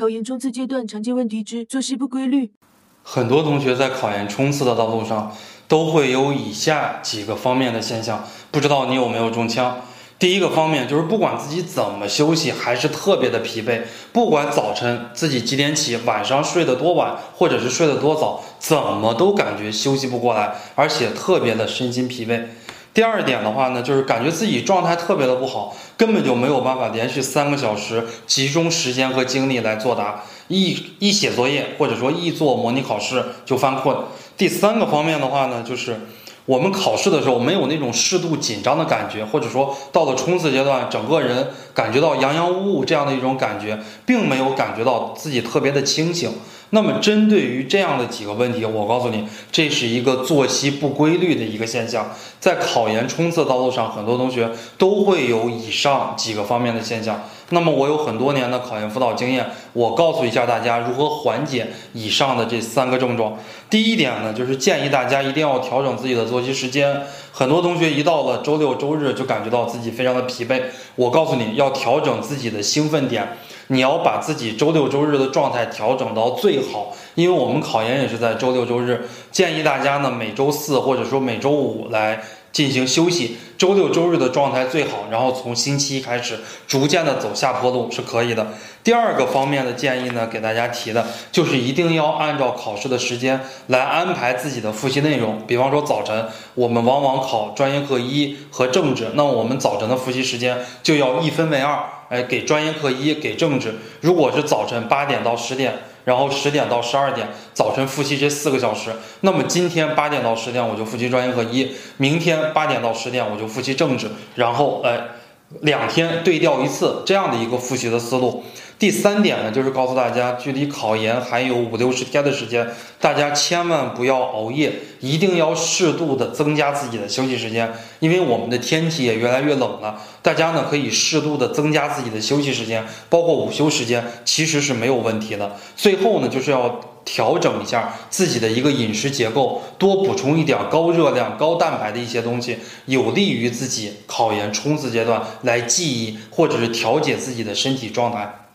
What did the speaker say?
考研冲刺阶段常见问题之作息不规律。很多同学在考研冲刺的道路上都会有以下几个方面的现象，不知道你有没有中枪？第一个方面就是不管自己怎么休息，还是特别的疲惫。不管早晨自己几点起，晚上睡得多晚，或者是睡得多早，怎么都感觉休息不过来，而且特别的身心疲惫。第二点的话呢，就是感觉自己状态特别的不好，根本就没有办法连续三个小时集中时间和精力来作答，一一写作业或者说一做模拟考试就犯困。第三个方面的话呢，就是我们考试的时候没有那种适度紧张的感觉，或者说到了冲刺阶段，整个人感觉到洋洋物物这样的一种感觉，并没有感觉到自己特别的清醒。那么，针对于这样的几个问题，我告诉你，这是一个作息不规律的一个现象。在考研冲刺道路上，很多同学都会有以上几个方面的现象。那么，我有很多年的考研辅导经验，我告诉一下大家如何缓解以上的这三个症状。第一点呢，就是建议大家一定要调整自己的作息时间。很多同学一到了周六周日就感觉到自己非常的疲惫，我告诉你要调整自己的兴奋点。你要把自己周六周日的状态调整到最好，因为我们考研也是在周六周日，建议大家呢每周四或者说每周五来进行休息，周六周日的状态最好，然后从星期一开始逐渐的走下坡路是可以的。第二个方面的建议呢，给大家提的就是一定要按照考试的时间来安排自己的复习内容。比方说早晨，我们往往考专业课一和政治，那我们早晨的复习时间就要一分为二。哎，给专业课一，给政治。如果是早晨八点到十点，然后十点到十二点，早晨复习这四个小时，那么今天八点到十点我就复习专业课一，明天八点到十点我就复习政治，然后哎，两天对调一次，这样的一个复习的思路。第三点呢，就是告诉大家，距离考研还有五六十天的时间，大家千万不要熬夜，一定要适度的增加自己的休息时间，因为我们的天气也越来越冷了，大家呢可以适度的增加自己的休息时间，包括午休时间，其实是没有问题的。最后呢，就是要调整一下自己的一个饮食结构，多补充一点高热量、高蛋白的一些东西，有利于自己考研冲刺阶段来记忆或者是调节自己的身体状态。